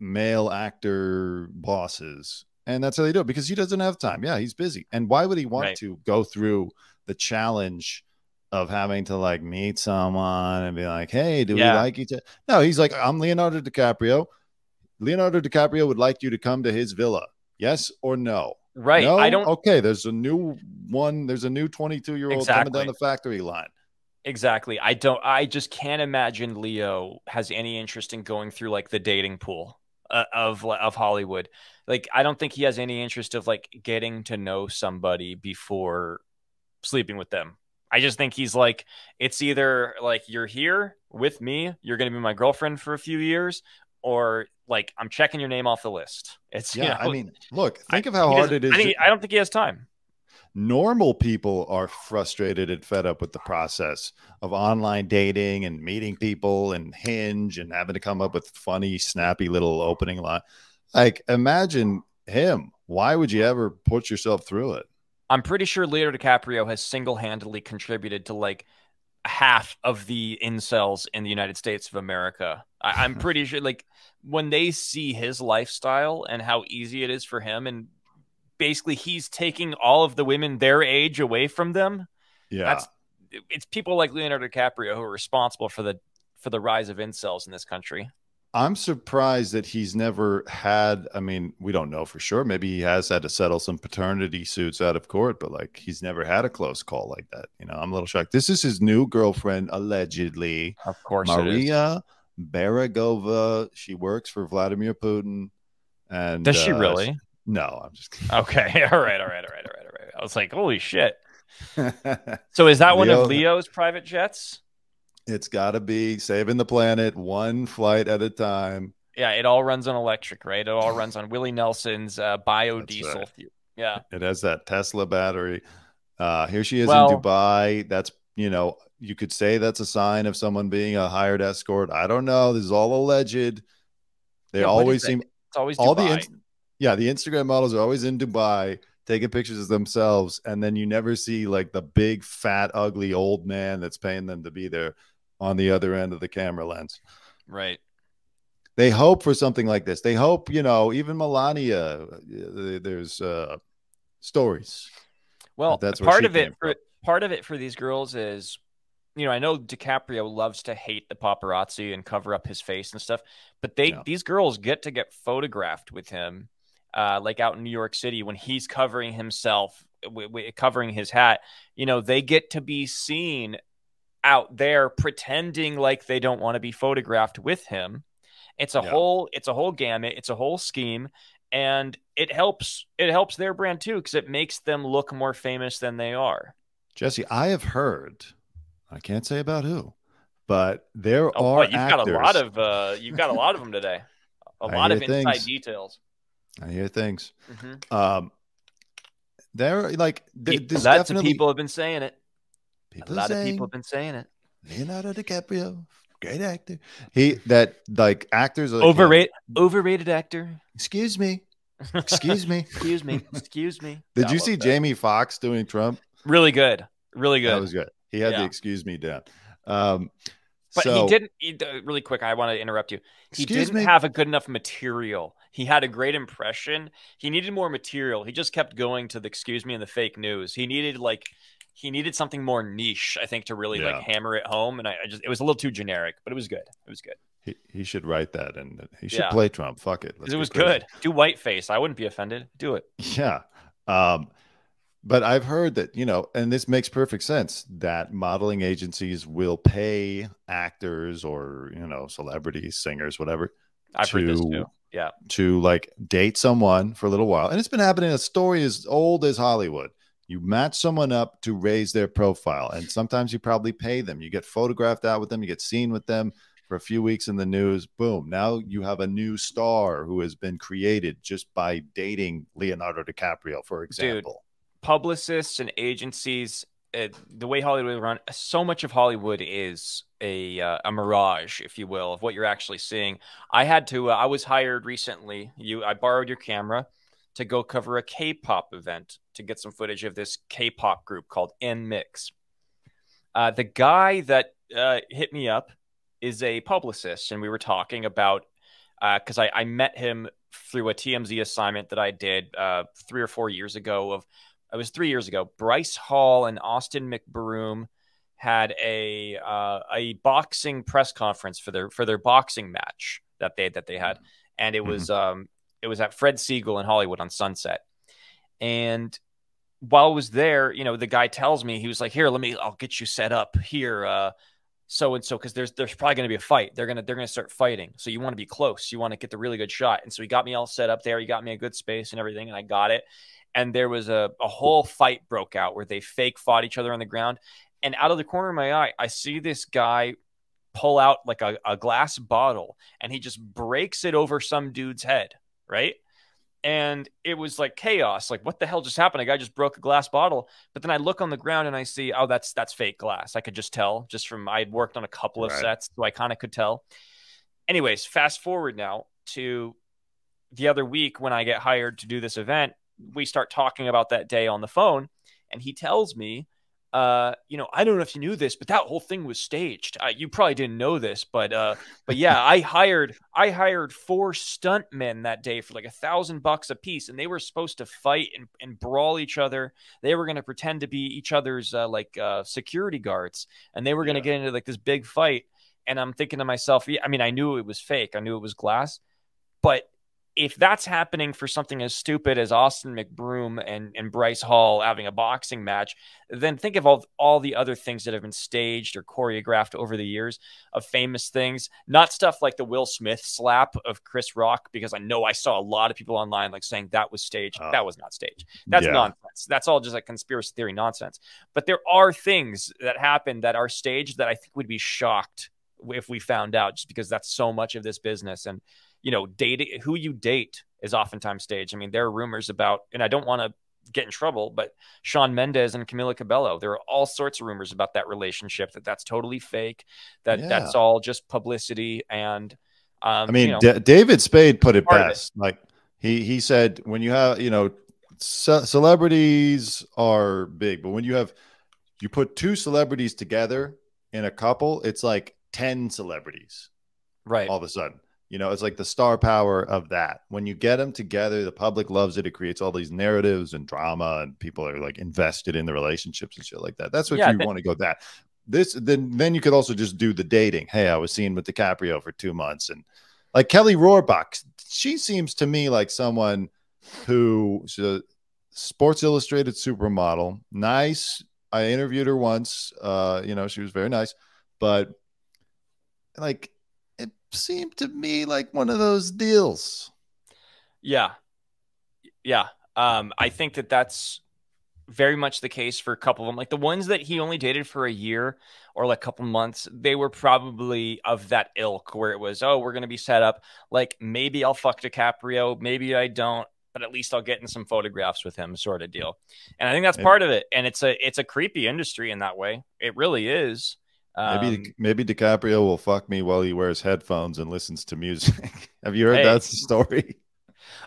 male actor bosses. And that's how they do it because he doesn't have time. Yeah, he's busy. And why would he want Right. to go through the challenge of having to like meet someone and be like, hey, do Yeah. we like each other? No, he's like, I'm Leonardo DiCaprio. Leonardo DiCaprio would like you to come to his villa. Yes or no? Right. No? I don't Okay, there's a new one. There's a new 22 year old coming down the factory line. exactly. I don't. I just can't imagine Leo has any interest in going through like the dating pool uh, of of Hollywood. Like, I don't think he has any interest of like getting to know somebody before sleeping with them. I just think he's like, it's either like you're here with me, you're going to be my girlfriend for a few years, or like I'm checking your name off the list. It's you Yeah, know, I mean, look, think of how hard it is. I, think, to- I don't think he has time. normal people are frustrated and fed up with the process of online dating and meeting people and hinge and having to come up with funny snappy little opening line like imagine him why would you ever put yourself through it I'm pretty sure Leonardo DiCaprio has single-handedly contributed to like half of the incels in the United States of America. I, I'm (laughs) pretty sure, like, when they see his lifestyle and how easy it is for him, and basically he's taking all of the women their age away from them. yeah That's it's people like Leonardo DiCaprio who are responsible for the for the rise of incels in this country. I'm surprised that he's never had i mean we don't know for sure maybe he has had to settle some paternity suits out of court but like he's never had a close call like that you know i'm a little shocked this is his new girlfriend allegedly Of course, Maria Beregova. She works for Vladimir Putin. And Does she uh, really? No, I'm just Okay, (laughs) all right, all right, all right, all right, all right. I was like, holy shit. (laughs) So is that one Leo- of Leo's private jets? It's got to be saving the planet one flight at a time. Yeah, it all runs on electric, right? It all runs on Willie Nelson's uh, biodiesel. right. fuel. Yeah, It has that Tesla battery. Uh, here she is Well- in Dubai. That's you know you could say that's a sign of someone being a hired escort. I don't know. This is all alleged. They Yeah, always seem it's always all the Dubai. ins- yeah the instagram models are always in dubai taking pictures of themselves and then you never see like the big fat ugly old man that's paying them to be there on the other end of the camera lens right. they hope for something like this they hope you know even melania uh, there's uh stories Well, that's part of it for part of it for these girls is, you know, I know DiCaprio loves to hate the paparazzi and cover up his face and stuff, but they Yeah. these girls get to get photographed with him, uh, like out in New York City when he's covering himself, w- w- covering his hat. You know, they get to be seen out there pretending like they don't want to be photographed with him. It's a Yeah. whole it's a whole gamut, it's a whole scheme and it helps it helps their brand too because it makes them look more famous than they are. jesse i have heard i can't say about who but there Oh, are boy, you've actors, got a lot of uh, you've got a lot of them today. (laughs) A lot of inside things. details. i hear things Mhm. um there like th- there's Lots of people have been saying it. People a lot of people have been saying it. Leonardo DiCaprio, great actor. He that like actors like, Overrated, overrated actor. Excuse me, excuse me. (laughs) Excuse me. Excuse me. Did I you see that. Jamie Foxx doing Trump? Really good. Really good. That was good. He had Yeah. the excuse me down. Um, but so, he didn't. He, uh, really quick, I want to interrupt you. He Excuse didn't me. have a good enough material. He had a great impression. He needed more material. He just kept going to the excuse me and the fake news. He needed like he needed something more niche, I think, to really Yeah. like hammer it home. And I, I just it was a little too generic, but it was good. It was good. he, he should write that and he should Yeah. play Trump. Fuck it. It was crazy. good. Do whiteface. I wouldn't be offended. Do it. Yeah. Um, but I've heard that, you know, and this makes perfect sense that modeling agencies will pay actors or, you know, celebrities, singers, whatever, I've heard this to- too. Yeah. to like date someone for a little while. And it's been happening. A story as old as Hollywood. You match someone up to raise their profile. And sometimes you probably pay them. You get photographed out with them, you get seen with them for a few weeks in the news. Boom. Now you have a new star who has been created just by dating Leonardo DiCaprio, for example. Dude, Publicists and agencies, uh, the way Hollywood run, so much of Hollywood is a uh, a mirage, if you will, of what you're actually seeing. I had to. Uh, I was hired recently. You, I borrowed your camera to go cover a K-pop event to get some footage of this K-pop group called NMIXX. Uh, the guy that uh, hit me up is a publicist, and we were talking about because I, I met him through a TMZ assignment that I did uh, three or four years ago. Of it was three years ago. Bryce Hall and Austin McBroom had a uh, a boxing press conference for their for their boxing match that they that they had, and it was um it was at Fred Segal in Hollywood on Sunset. And while I was there, you know, the guy tells me he was like, "Here, let me, I'll get you set up here." Uh, so and so because there's there's probably going to be a fight. They're gonna they're gonna start fighting. So you want to be close. You want to get the really good shot. And so he got me all set up there. He got me a good space and everything, and I got it. And there was a a whole fight broke out where they fake fought each other on the ground. And out of the corner of my eye, I see this guy pull out like a, a glass bottle and he just breaks it over some dude's head, right? and it was like chaos. Like what the hell just happened? A guy just broke a glass bottle. But then i look on the ground and i see oh that's that's fake glass. I could just tell just from i had worked on a couple of right. sets so i kind of could tell. Anyways fast forward now to the other week when i get hired to do this event we start talking about that day on the phone and he tells me uh, you know, I don't know if you knew this, but that whole thing was staged. Uh, you probably didn't know this, but uh, but yeah, (laughs) I hired I hired four stuntmen that day for like a thousand bucks a piece, and they were supposed to fight and, and brawl each other. They were going to pretend to be each other's uh, like uh, security guards, and they were going to yeah. get into like this big fight. And I'm thinking to myself, yeah, I mean, I knew it was fake, I knew it was glass, but if that's happening for something as stupid as Austin McBroom and, and Bryce Hall having a boxing match, then think of all, all the other things that have been staged or choreographed over the years of famous things. Not stuff like the Will Smith slap of Chris Rock, because I know I saw a lot of people online like saying that was staged. Uh, that was not staged. That's yeah. nonsense. That's all just like conspiracy theory nonsense. But there are things that happen that are staged that I think would be shocked if we found out, just because that's so much of this business. And you know, dating who you date is oftentimes staged. I mean, there are rumors about, and I don't want to get in trouble, but Shawn Mendes and Camila Cabello, there are all sorts of rumors about that relationship that that's totally fake, that yeah. that's all just publicity. And um, I mean, you know, D- David Spade put it best. It. Like he he said, when you have you know, ce- celebrities are big, but when you have you put two celebrities together in a couple, it's like ten celebrities, right? All of a sudden. You know, it's like the star power of that. When you get them together, the public loves it. It creates all these narratives and drama, and people are like invested in the relationships and shit like that. That's what yeah, you want to go that. This then then you could also just do the dating. Hey, I was seen with DiCaprio for two months, and like Kelly Rohrbach, she seems to me like someone who's a Sports Illustrated supermodel. Nice. I interviewed her once. Uh, you know, she was very nice, but like seemed to me like one of those deals. Yeah. Yeah. Um, I think that that's very much the case for a couple of them. Like the ones that he only dated for a year or like a couple months, they were probably of that ilk where it was, oh, we're going to be set up. Like maybe I'll fuck DiCaprio, maybe I don't, but at least I'll get in some photographs with him, sort of deal. And I think that's part of it. And it's a it's a creepy industry in that way. It really is. Maybe um, maybe DiCaprio will fuck me while he wears headphones and listens to music. (laughs) Have you heard hey. that story?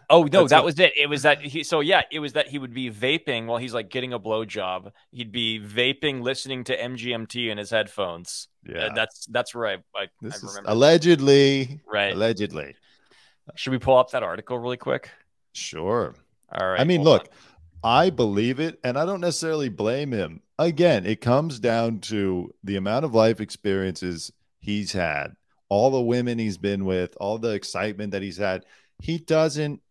Oh no, That's that what... was it. It was that he. So yeah, it was that he would be vaping while he's like getting a blowjob. He'd be vaping, listening to MGMT in his headphones. Yeah, uh, that's that's right. I, this I is allegedly. Right. Allegedly. Should we pull up that article really quick? Sure. All right. I mean, look, on. I believe it, and I don't necessarily blame him again, it comes down to the amount of life experiences he's had, all the women he's been with, all the excitement that he's had. He doesn't,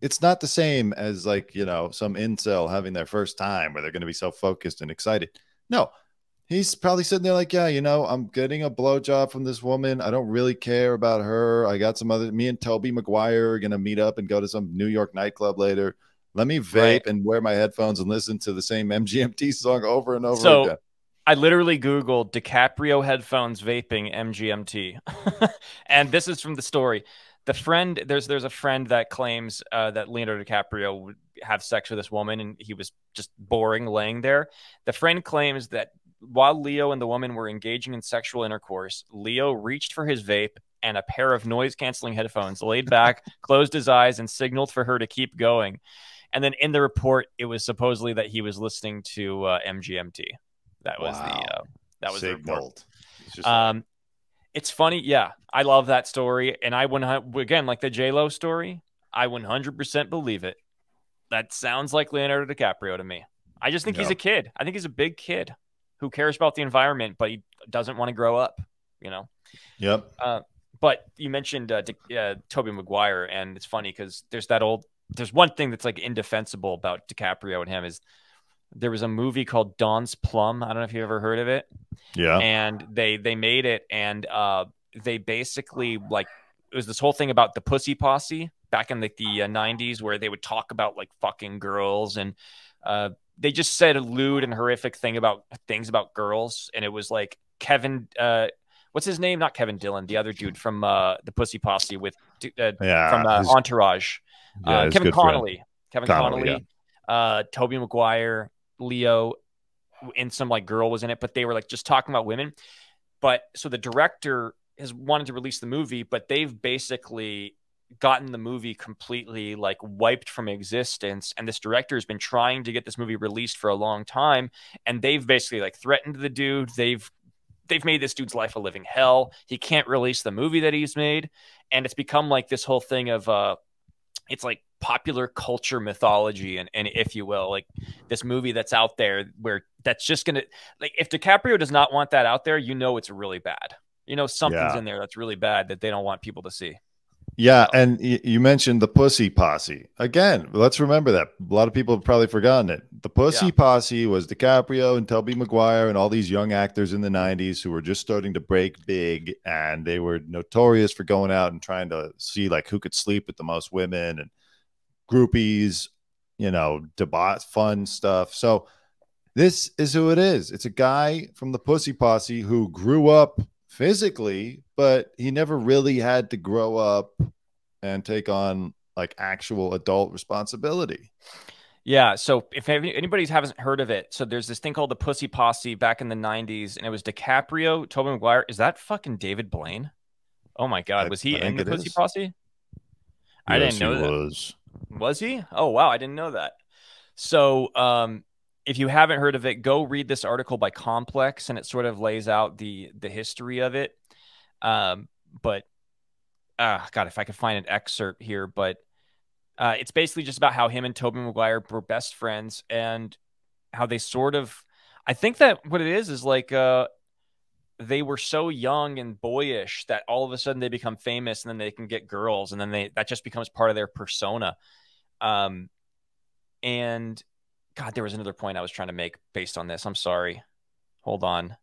it's not the same as like, you know, some incel having their first time where they're going to be so focused and excited. No, he's probably sitting there like, yeah, you know, I'm getting a blowjob from this woman. I don't really care about her. I got some other, me and Tobey Maguire are going to meet up and go to some New York nightclub later. Let me vape right. and wear my headphones and listen to the same (laughs) MGMT song over and over so, again. I literally Googled DiCaprio headphones vaping MGMT. (laughs) and this is from the story. The friend, there's there's a friend that claims uh, that Leonardo DiCaprio would have sex with this woman and he was just boring laying there. The friend claims that while Leo and the woman were engaging in sexual intercourse, Leo reached for his vape and a pair of noise canceling headphones, laid back, (laughs) closed his eyes, and signaled for her to keep going. And then in the report, it was supposedly that he was listening to uh, MGMT. That was wow. the uh, that was Signaled. the report. It's just um, it's funny, yeah. I love that story, and I would again like the J Lo story. I 100% believe it. That sounds like Leonardo DiCaprio to me. I just think no. he's a kid. I think he's a big kid who cares about the environment, but he doesn't want to grow up. You know. Yep. Uh, but you mentioned uh, uh, Tobey Maguire, and it's funny because there's that old there's one thing that's like indefensible about DiCaprio and him is there was a movie called Don's Plum. I don't know if you ever heard of it. Yeah. And they they made it and uh they basically like it was this whole thing about the pussy posse back in like the uh, 90s where they would talk about like fucking girls and uh they just said a lewd and horrific thing about things about girls and it was like Kevin uh what's his name? Not Kevin Dillon, the other dude from uh the pussy posse with uh, Yeah. from uh, Entourage. Yeah, uh, Kevin friend. Connolly. Kevin Connolly, Connolly. Uh, Tobey Maguire, Leo, and some like girl was in it, but they were like just talking about women. But so the director has wanted to release the movie, but they've basically gotten the movie completely like wiped from existence and this director has been trying to get this movie released for a long time and they've basically like threatened the dude they've they've made this dude's life a living hell he can't release the movie that he's made and it's become like this whole thing of uh it's like popular culture mythology and, and if you will like this movie that's out there where that's just gonna like if DiCaprio does not want that out there you know it's really bad you know something's Yeah. in there that's really bad that they don't want people to see Yeah, and y- you mentioned the Pussy Posse. Again, let's remember that. A lot of people have probably forgotten it. The Pussy Yeah. Posse was DiCaprio and Tobey Maguire and all these young actors in the 90s who were just starting to break big and they were notorious for going out and trying to see like who could sleep with the most women and groupies, you know, debauch fun stuff. So this is who it is. It's a guy from the Pussy Posse who grew up physically, but he never really had to grow up and take on like actual adult responsibility. Yeah. So if any- anybody hasn't heard of it, so there's this thing called the Pussy Posse back in the 90s, and it was DiCaprio, Tobey Maguire. Is that fucking David Blaine? Oh my God. I- Was he in the Pussy is. Posse? I Yes, didn't know that. was. Was he? Oh wow, I didn't know that. So, um, if you haven't heard of it, go read this article by Complex, and it sort of lays out the the history of it. Um, but, uh, God, if I could find an excerpt here, but uh, it's basically just about how him and Tobey Maguire were best friends and how they sort of. I think that what it is is like uh, they were so young and boyish that all of a sudden they become famous and then they can get girls and then they that just becomes part of their persona. Um, and God, there was another point I was trying to make based on this. I'm sorry. Hold on.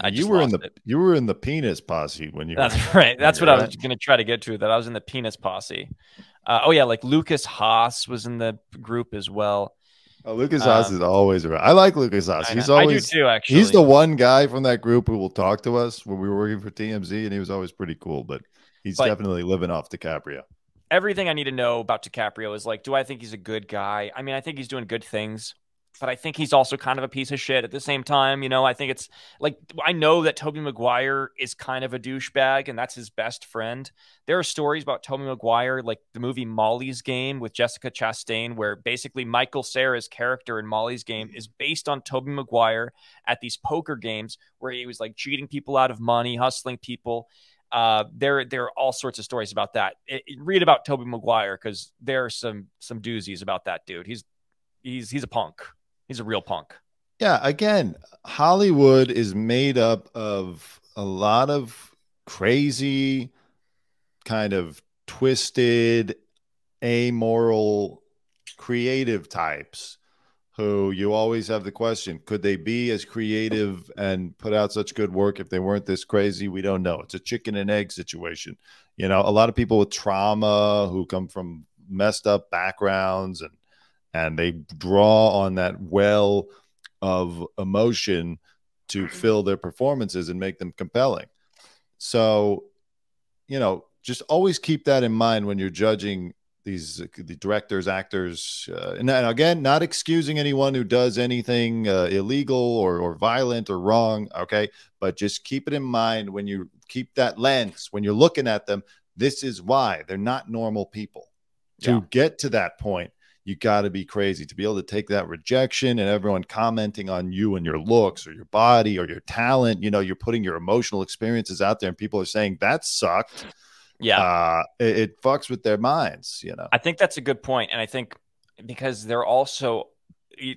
I you just were in the it. you were in the penis posse when you That's (laughs) right. That's what You're I was going to try to get to. That I was in the penis posse. Uh, oh yeah, like Lukas Haas was in the group as well. Oh, Lukas Haas Um, is always around. I like Lukas Haas. He's know. I do always too. Actually, he's the one guy from that group who will talk to us when we were working for TMZ, and he was always pretty cool. But he's But- definitely living off DiCaprio. Everything I need to know about DiCaprio is like, do I think he's a good guy? I mean, I think he's doing good things, but I think he's also kind of a piece of shit at the same time. You know, I think it's like I know that Tobey Maguire is kind of a douchebag and that's his best friend. There are stories about Tobey Maguire, like the movie Molly's Game with Jessica Chastain, where basically Michael Cera's character in Molly's Game is based on Tobey Maguire at these poker games where he was like cheating people out of money, hustling people. Uh, there, there are all sorts of stories about that. It, it- read about Tobey Maguire because there are some some doozies about that dude. He's he's he's a punk. He's a real punk. Yeah, again, Hollywood is made up of a lot of crazy, kind of twisted, amoral, creative types who you always have the question could they be as creative and put out such good work if they weren't this crazy? We don't know. It's a chicken and egg situation. You know, a lot of people with trauma who come from messed up backgrounds and and they draw on that well of emotion to mm-hmm. fill their performances and make them compelling. So, you know, just always keep that in mind when you're judging these the directors, actors, uh, and, again, not excusing anyone who does anything uh, illegal or, or violent or wrong. Okay, but just keep it in mind when you keep that lens when you're looking at them. This is why they're not normal people. To get to that point, you got to be crazy to be able to take that rejection and everyone commenting on you and your looks or your body or your talent. You know, you're putting your emotional experiences out there, and people are saying that sucked. Yeah, Uh, it, it fucks with their minds. You know. I think that's a good point, and I think because they're also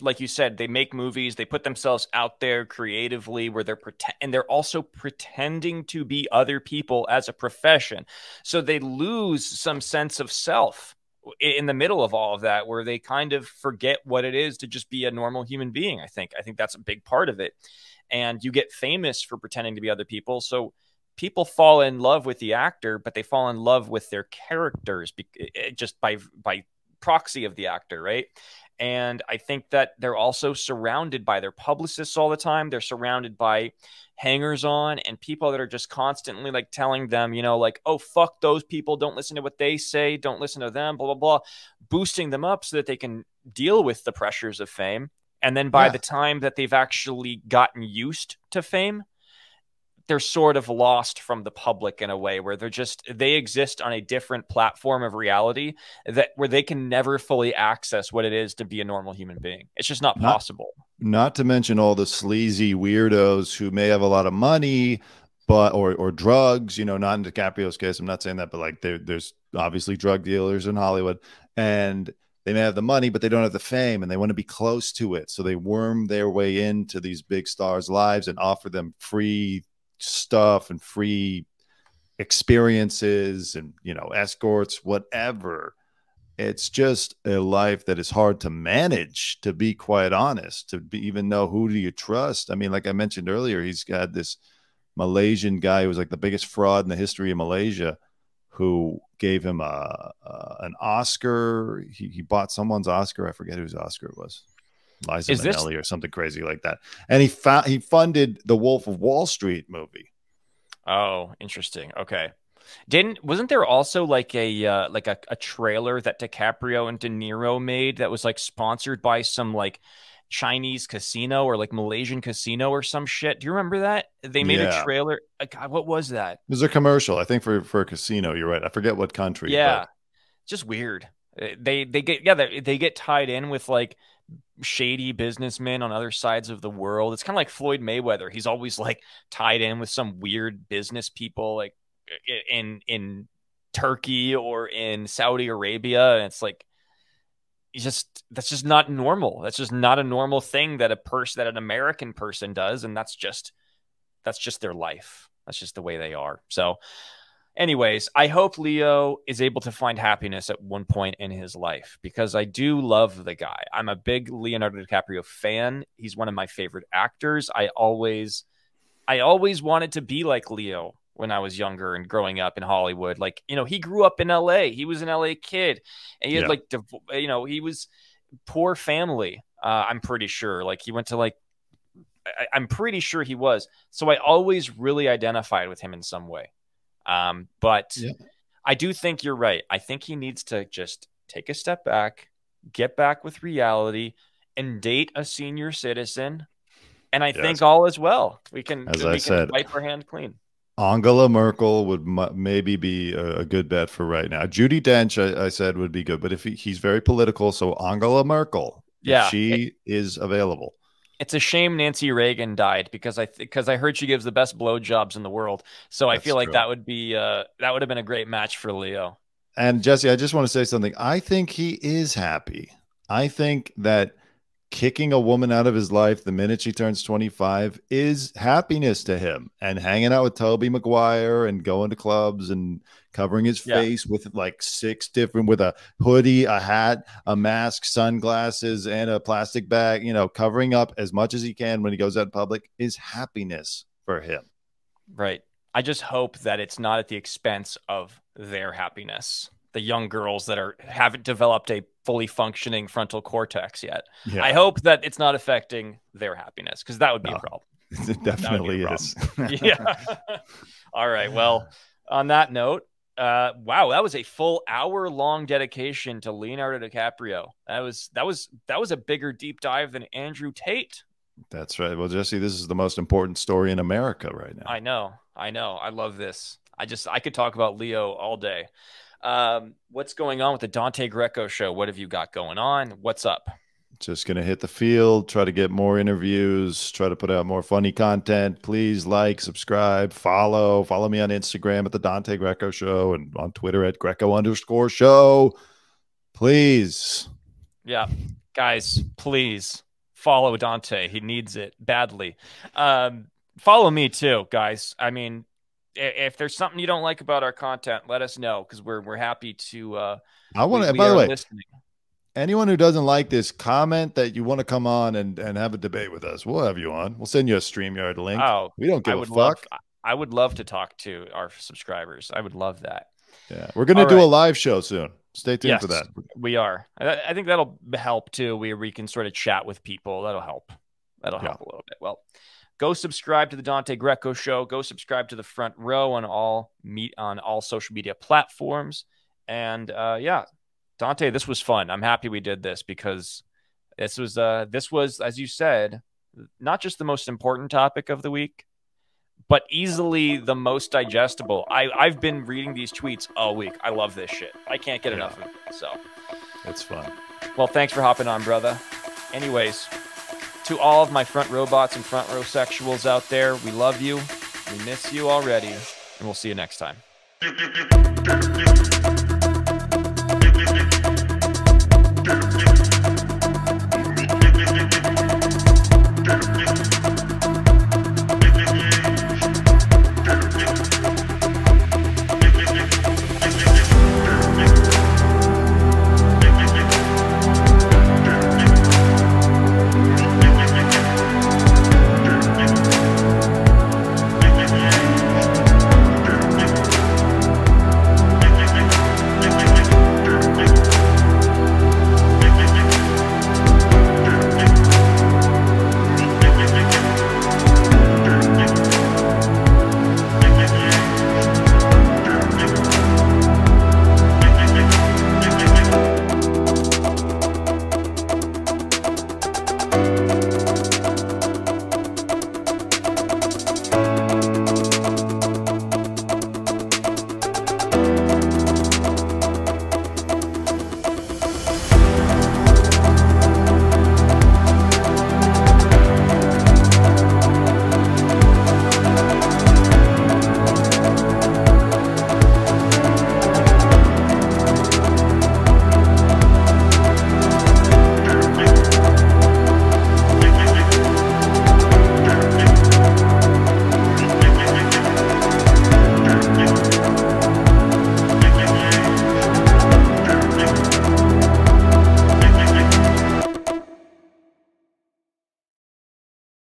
like you said, they make movies, they put themselves out there creatively where they're pretend and they're also pretending to be other people as a profession. So they lose some sense of self in the middle of all of that where they kind of forget what it is to just be a normal human being. I think I think that's a big part of it. And you get famous for pretending to be other people. So people fall in love with the actor, but they fall in love with their characters eh, eh, just by by proxy of the actor, right? And I think that they're also surrounded by their publicists all the time. They're surrounded by hangers on and people that are just constantly like telling them, you know, like, oh, fuck those people. Don't listen to what they say. Don't listen to them, blah, blah, blah, boosting them up so that they can deal with the pressures of fame. And then by yeah. the time that they've actually gotten used to fame, they're sort of lost from the public in a way where they're just they exist on a different platform of reality that where they can never fully access what it is to be a normal human being. It's just not, not possible. Not to mention all the sleazy weirdos who may have a lot of money, but or or drugs. You know, not in DiCaprio's case. I'm not saying that, but like there's obviously drug dealers in Hollywood, and they may have the money, but they don't have the fame, and they want to be close to it. So they worm their way into these big stars' lives and offer them free stuff and free experiences and you know escorts whatever. It's just a life that is hard to manage to be quite honest to be, even know who do you trust. I mean like i mentioned earlier he's got this malaysian guy who was like the biggest fraud in the history of malaysia who gave him a, a an oscar. He, he bought someone's oscar. I forget whose oscar it was Liza Is Minnelli this... or something crazy like that. And he found he funded the Wolf of Wall Street movie. Oh, interesting. Okay. Didn't wasn't there also like a uh, like a, a trailer that DiCaprio and De Niro made that was like sponsored by some like Chinese casino or like Malaysian casino or some shit. Do you remember that? They made yeah. a trailer. Uh, God, what was that? It was a commercial, I think for for a casino. You're right. I forget what country. Yeah, but... just weird. Uh, they they get yeah they, they get tied in with like shady businessmen on other sides of the world. It's kind of like Floyd Mayweather. He's always like tied in with some weird business people like in in Turkey or in Saudi Arabia and it's like just that's just not normal. That's just not a normal thing that a person that an American person does and that's just that's just their life. That's just the way they are. So anyways, I hope Leo is able to find happiness at one point in his life because I do love the guy. I'm a big Leonardo DiCaprio fan. He's one of my favorite actors. I always I always wanted to be like Leo when I was younger and growing up in Hollywood. Like, you know, he grew up in LA. He was an LA kid. And he had yeah. like you know, he was poor family. Uh, I'm pretty sure. Like he went to like I, I'm pretty sure he was. So I always really identified with him in some way. Um, but yeah. I do think you're right. I think he needs to just take a step back, get back with reality, and date a senior citizen. And I yes. think all is well. We can, as we I can said, wipe our hand clean. Angela Merkel would maybe be a, a, good bet for right now. Judi Dench, I, I said, would be good, but if he, he's very political, so Angela Merkel, yeah, she it, is available it's a shame Nancy Reagan died because I because I heard she gives the best blowjobs in the world. So That's I feel like true. that would be uh, that would have been a great match for Leo. And Jesse, I just want to say something. I think he is happy. I think that kicking a woman out of his life the minute she turns 25 is happiness to him and hanging out with Tobey Maguire and going to clubs and covering his yeah. face with like six different with a hoodie, a hat, a mask, sunglasses, and a plastic bag, you know, covering up as much as he can when he goes out in public is happiness for him. Right. I just hope that it's not at the expense of their happiness. The young girls that are haven't developed a fully functioning frontal cortex yet. Yeah. I hope that it's not affecting their happiness because that would be no, a problem. (laughs) It definitely is. (laughs) yeah. (laughs) All right. Well, on that note, uh, wow, that was a full hour long dedication to Leonardo DiCaprio. That was that was that was a bigger deep dive than Andrew Tate. That's right. Well, Jesse, this is the most important story in America right now. I know. I know. I love this. I just I could talk about Leo all day. Um, what's going on with the Dante Greco show? What have you got going on? What's up? just going to hit the field, try to get more interviews, try to put out more funny content. Please like, subscribe, follow. Follow me on Instagram at the Dante Greco Show and on Twitter at Greco underscore show. Please. Yeah. Guys, please follow Dante. He needs it badly. Um, follow me too, guys. I mean, if there's something you don't like about our content, let us know because we're we're happy to. Uh, I want to. By the way, listening. anyone who doesn't like this, comment that you want to come on and and have a debate with us. We'll have you on. We'll send you a Streamyard link. Oh, we don't give a fuck. Love, I would love to talk to our subscribers. I would love that. Yeah, we're gonna All do right. a live show soon. Stay tuned yes, for that. We are. I, I, think that'll help too. We we can sort of chat with people. That'll help. That'll yeah. help a little bit. Well, go subscribe to the Dante Greco Show. Go subscribe to the Front Rowe on all meet on all social media platforms. And uh, yeah, Dante, this was fun. I'm happy we did this because this was uh this was as you said not just the most important topic of the week, but easily the most digestible. I I've been reading these tweets all week. I love this shit. I can't get enough of it. So it's fun. Well, thanks for hopping on, brother. Anyways, to all of my front robots and front row sexuals out there, we love you. We miss you already, and we'll see you next time.